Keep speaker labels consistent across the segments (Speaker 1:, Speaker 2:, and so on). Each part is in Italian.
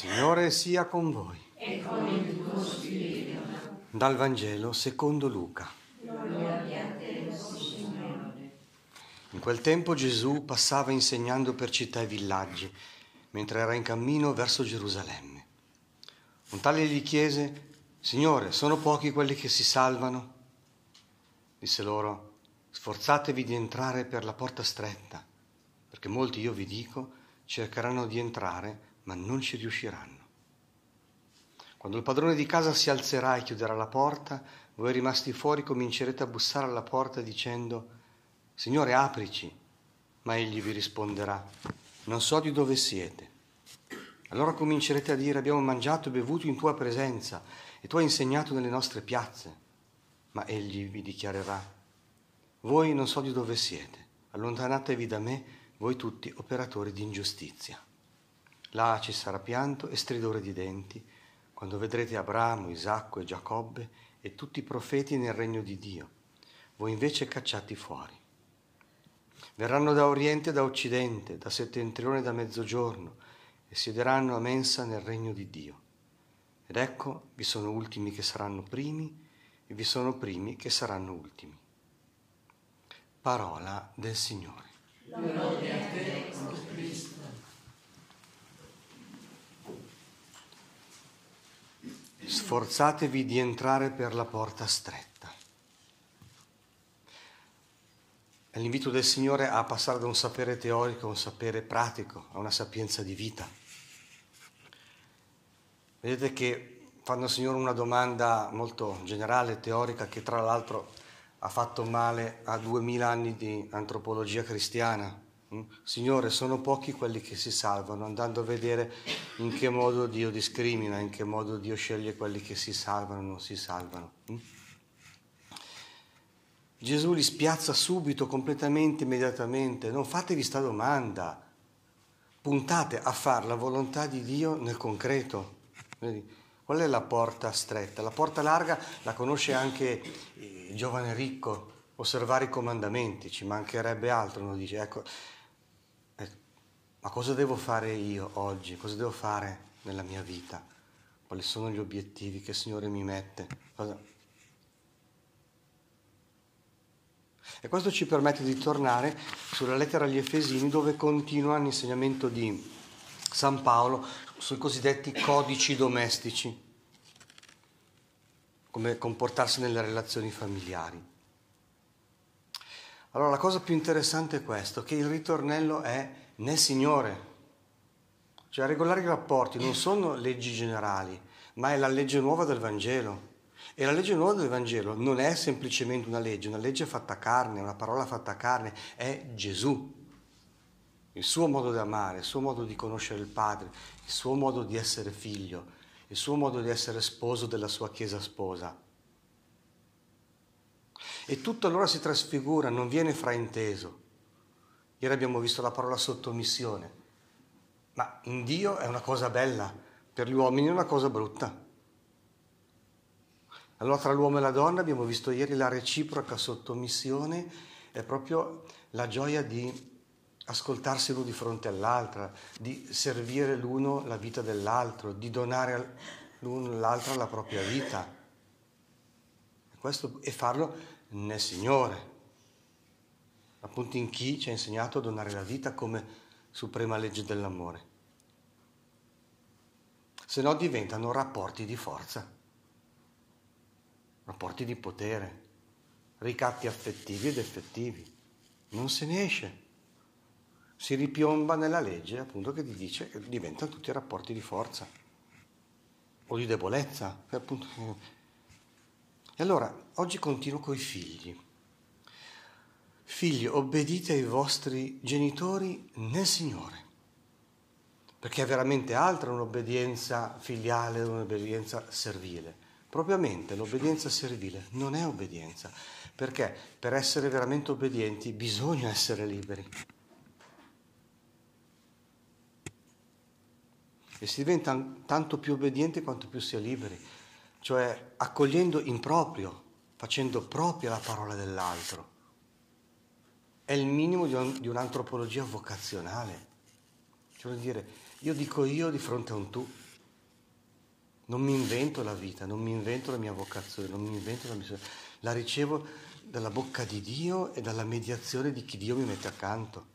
Speaker 1: Signore sia con voi.
Speaker 2: e con il tuo spirito.
Speaker 1: Dal Vangelo secondo Luca.
Speaker 2: Gloria a te, Signore.
Speaker 1: In quel tempo Gesù passava insegnando per città e villaggi, mentre era in cammino verso Gerusalemme. Un tale gli chiese, Signore, sono pochi quelli che si salvano? Disse loro, sforzatevi di entrare per la porta stretta, perché molti, io vi dico, cercheranno di entrare, ma non ci riusciranno. Quando il padrone di casa si alzerà e chiuderà la porta, voi rimasti fuori comincerete a bussare alla porta dicendo, Signore, aprici. Ma egli vi risponderà, non so di dove siete. Allora comincerete a dire, abbiamo mangiato e bevuto in tua presenza e tu hai insegnato nelle nostre piazze. Ma egli vi dichiarerà, voi non so di dove siete, allontanatevi da me, voi tutti operatori di ingiustizia. Là ci sarà pianto e stridore di denti, quando vedrete Abramo, Isacco e Giacobbe e tutti i profeti nel regno di Dio, voi invece cacciati fuori. Verranno da oriente e da occidente, da settentrione e da mezzogiorno, e siederanno a mensa nel regno di Dio. Ed ecco, vi sono ultimi che saranno primi, e vi sono primi che saranno ultimi. Parola del Signore.
Speaker 2: Gloria a te, Cristo.
Speaker 1: Sforzatevi di entrare per la porta stretta. È l'invito del Signore a passare da un sapere teorico a un sapere pratico, a una sapienza di vita. Vedete che fanno al Signore una domanda molto generale, teorica, che tra l'altro ha fatto male a duemila anni di antropologia cristiana. Mm? Signore, sono pochi quelli che si salvano, andando a vedere in che modo Dio discrimina, in che modo Dio sceglie quelli che si salvano o non si salvano. Mm? Gesù li spiazza subito, completamente, immediatamente. Non fatevi sta domanda. Puntate a fare la volontà di Dio nel concreto. Qual è la porta stretta? La porta larga la conosce anche il giovane ricco, osservare i comandamenti, ci mancherebbe altro, non dice, ecco, ma cosa devo fare io oggi? Cosa devo fare nella mia vita? Quali sono gli obiettivi che il Signore mi mette? Cosa... E questo ci permette di tornare sulla lettera agli Efesini dove continua l'insegnamento di San Paolo sui cosiddetti codici domestici, come comportarsi nelle relazioni familiari. Allora la cosa più interessante è questo, che il ritornello è nel Signore, cioè regolare i rapporti non sono leggi generali, ma è la legge nuova del Vangelo. E la legge nuova del Vangelo non è semplicemente una legge, una legge fatta carne, una parola fatta carne, è Gesù. Il suo modo di amare, il suo modo di conoscere il Padre, il suo modo di essere figlio, il suo modo di essere sposo della sua Chiesa sposa. E tutto allora si trasfigura, non viene frainteso. Ieri abbiamo visto la parola sottomissione, ma in Dio è una cosa bella, per gli uomini è una cosa brutta. Allora tra l'uomo e la donna abbiamo visto ieri la reciproca sottomissione, è proprio la gioia di ascoltarsi l'uno di fronte all'altra, di servire l'uno la vita dell'altro, di donare l'uno all'altro la propria vita. E, questo, e farlo nel Signore, appunto in chi ci ha insegnato a donare la vita come suprema legge dell'amore. Se no diventano rapporti di forza rapporti di potere, ricatti affettivi ed effettivi. Non se ne esce. Si ripiomba nella legge, appunto, che ti dice che diventano tutti rapporti di forza o di debolezza. Appunto. E allora, oggi continuo con i figli. Figli, obbedite ai vostri genitori nel Signore, perché è veramente altra un'obbedienza filiale, un'obbedienza servile. Propriamente l'obbedienza servile non è obbedienza, perché per essere veramente obbedienti bisogna essere liberi. E si diventa tanto più obbedienti quanto più si è liberi, cioè accogliendo in proprio, facendo propria la parola dell'altro. È il minimo di, un, di un'antropologia vocazionale. Cioè dire, io dico io di fronte a un tu, Non mi invento la vita, non mi invento la mia vocazione, non mi invento la missione. La ricevo dalla bocca di Dio e dalla mediazione di chi Dio mi mette accanto.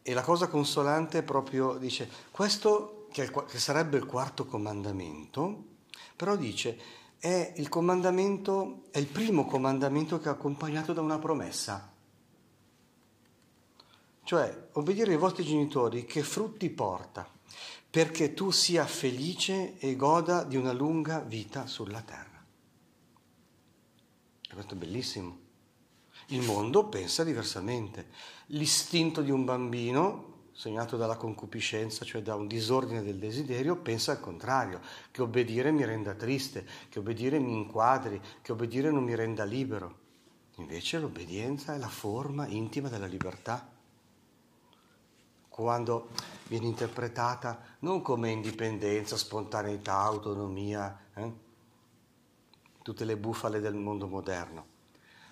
Speaker 1: E la cosa consolante è proprio, dice, questo che, il, che sarebbe il quarto comandamento, però dice, è il comandamento, è il primo comandamento che è accompagnato da una promessa. Cioè, obbedire ai vostri genitori che frutti porta, perché tu sia felice e goda di una lunga vita sulla terra. E questo è bellissimo. Il mondo pensa diversamente. L'istinto di un bambino segnato dalla concupiscenza, cioè da un disordine del desiderio, pensa al contrario, che obbedire mi renda triste, che obbedire mi inquadri, che obbedire non mi renda libero. Invece l'obbedienza è la forma intima della libertà. Quando viene interpretata non come indipendenza, spontaneità, autonomia, eh? tutte le bufale del mondo moderno,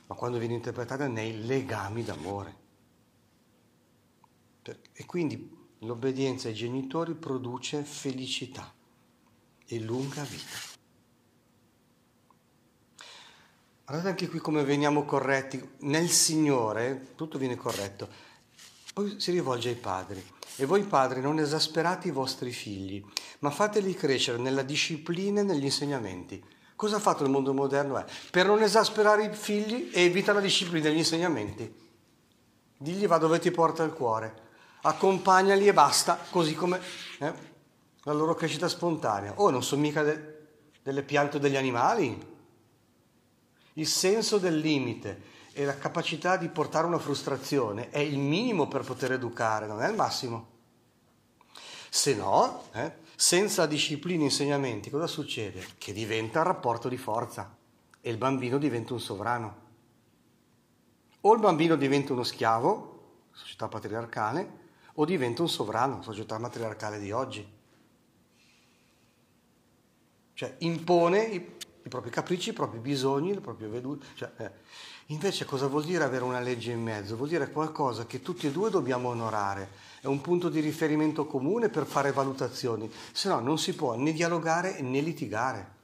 Speaker 1: ma quando viene interpretata nei legami d'amore. E quindi l'obbedienza ai genitori produce felicità e lunga vita. Guardate anche qui come veniamo corretti. Nel Signore tutto viene corretto. Poi si rivolge ai padri. E voi padri non esasperate i vostri figli, ma fateli crescere nella disciplina e negli insegnamenti. Cosa ha fatto il mondo moderno? È, per non esasperare i figli evita la disciplina e gli insegnamenti. Digli va dove ti porta il cuore accompagnali e basta, così come eh, la loro crescita spontanea. Oh, non sono mica de- delle piante o degli animali. Il senso del limite e la capacità di portare una frustrazione è il minimo per poter educare, non è il massimo. Se no, eh, senza disciplina e insegnamenti, cosa succede? Che diventa un rapporto di forza e il bambino diventa un sovrano. O il bambino diventa uno schiavo, società patriarcale, o diventa un sovrano, la società matriarcale di oggi. Cioè impone i, i propri capricci, i propri bisogni, le proprie vedute. Cioè, eh. Invece cosa vuol dire avere una legge in mezzo? Vuol dire qualcosa che tutti e due dobbiamo onorare, è un punto di riferimento comune per fare valutazioni, se no non si può né dialogare né litigare.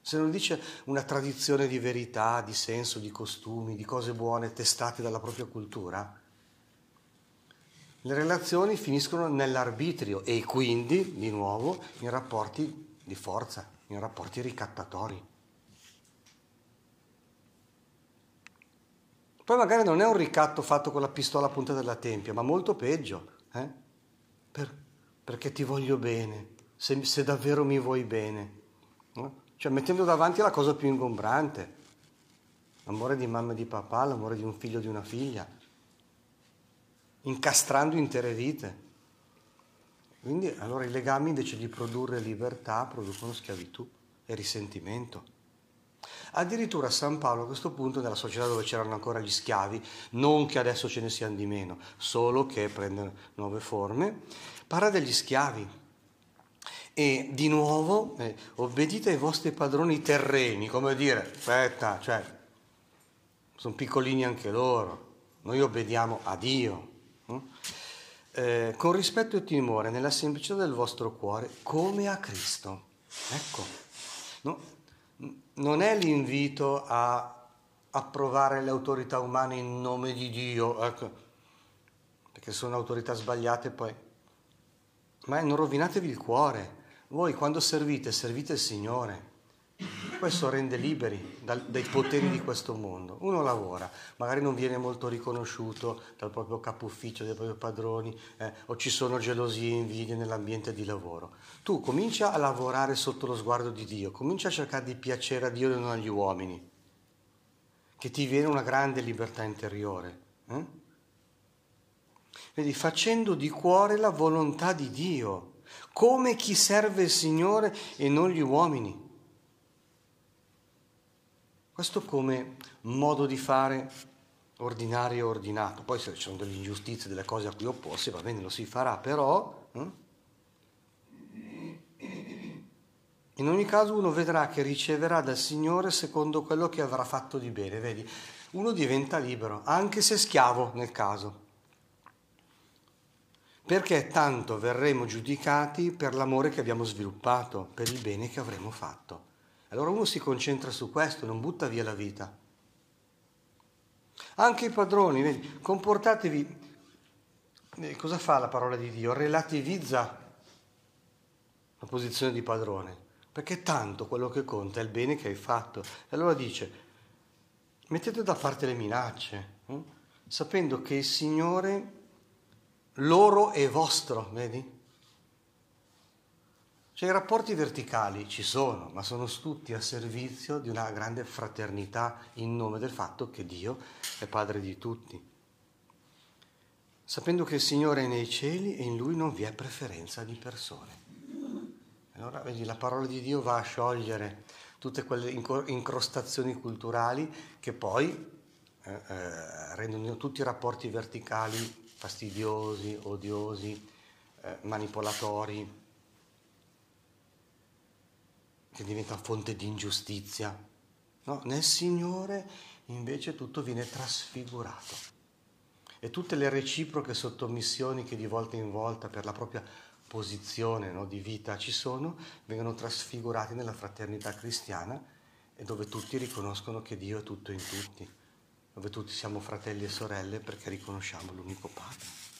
Speaker 1: Se non dice una tradizione di verità, di senso, di costumi, di cose buone testate dalla propria cultura, le relazioni finiscono nell'arbitrio e quindi, di nuovo, in rapporti di forza, in rapporti ricattatori. Poi magari non è un ricatto fatto con la pistola a punta della tempia, ma molto peggio, eh? per, perché ti voglio bene, se, se, davvero mi vuoi bene. No? Cioè mettendo davanti la cosa più ingombrante, l'amore di mamma e di papà, l'amore di un figlio e di una figlia incastrando intere vite. Quindi allora i legami invece di produrre libertà producono schiavitù e risentimento. Addirittura San Paolo a questo punto, nella società dove c'erano ancora gli schiavi, non che adesso ce ne siano di meno, solo che prendono nuove forme, parla degli schiavi. E di nuovo eh, obbedite ai vostri padroni terreni, come dire, aspetta, cioè, sono piccolini anche loro, noi obbediamo a Dio, eh, con rispetto e timore, nella semplicità del vostro cuore, come a Cristo. Ecco, no? non è l'invito a approvare le autorità umane in nome di Dio, ecco, perché sono autorità sbagliate poi, ma non rovinatevi il cuore. Voi quando servite, servite il Signore. Questo rende liberi dal, dai poteri di questo mondo. Uno lavora, magari non viene molto riconosciuto dal proprio capo ufficio, dai propri padroni, eh, o ci sono gelosie e invidie nell'ambiente di lavoro. Tu comincia a lavorare sotto lo sguardo di Dio, comincia a cercare di piacere a Dio e non agli uomini, che ti viene una grande libertà interiore. Eh? Vedi, facendo di cuore la volontà di Dio, come chi serve il Signore e non gli uomini. Questo come modo di fare ordinario e ordinato. Poi se ci sono delle ingiustizie, delle cose a cui opporsi, va bene, lo si farà, però eh? in ogni caso uno vedrà che riceverà dal Signore secondo quello che avrà fatto di bene, vedi? Uno diventa libero, anche se schiavo nel caso. perché tanto verremo giudicati per l'amore che abbiamo sviluppato, per il bene che avremo fatto. Allora uno si concentra su questo, non butta via la vita. Anche i padroni, vedi, comportatevi, eh, cosa fa la parola di Dio? Relativizza la posizione di padrone, perché tanto quello che conta è il bene che hai fatto. E allora dice, mettete da parte le minacce, eh? sapendo che il Signore loro è vostro, vedi? Cioè i rapporti verticali ci sono, ma sono tutti a servizio di una grande fraternità in nome del fatto che Dio è Padre di tutti. Sapendo che il Signore è nei cieli e in Lui non vi è preferenza di persone. Allora, vedi, la parola di Dio va a sciogliere tutte quelle incrostazioni culturali che poi eh, eh, rendono tutti i rapporti verticali fastidiosi, odiosi, eh, manipolatori che diventa fonte di ingiustizia. No, nel Signore invece tutto viene trasfigurato. E tutte le reciproche sottomissioni che di volta in volta per la propria posizione no, di vita ci sono, vengono trasfigurate nella fraternità cristiana e dove tutti riconoscono che Dio è tutto in tutti, dove tutti siamo fratelli e sorelle perché riconosciamo l'unico Padre.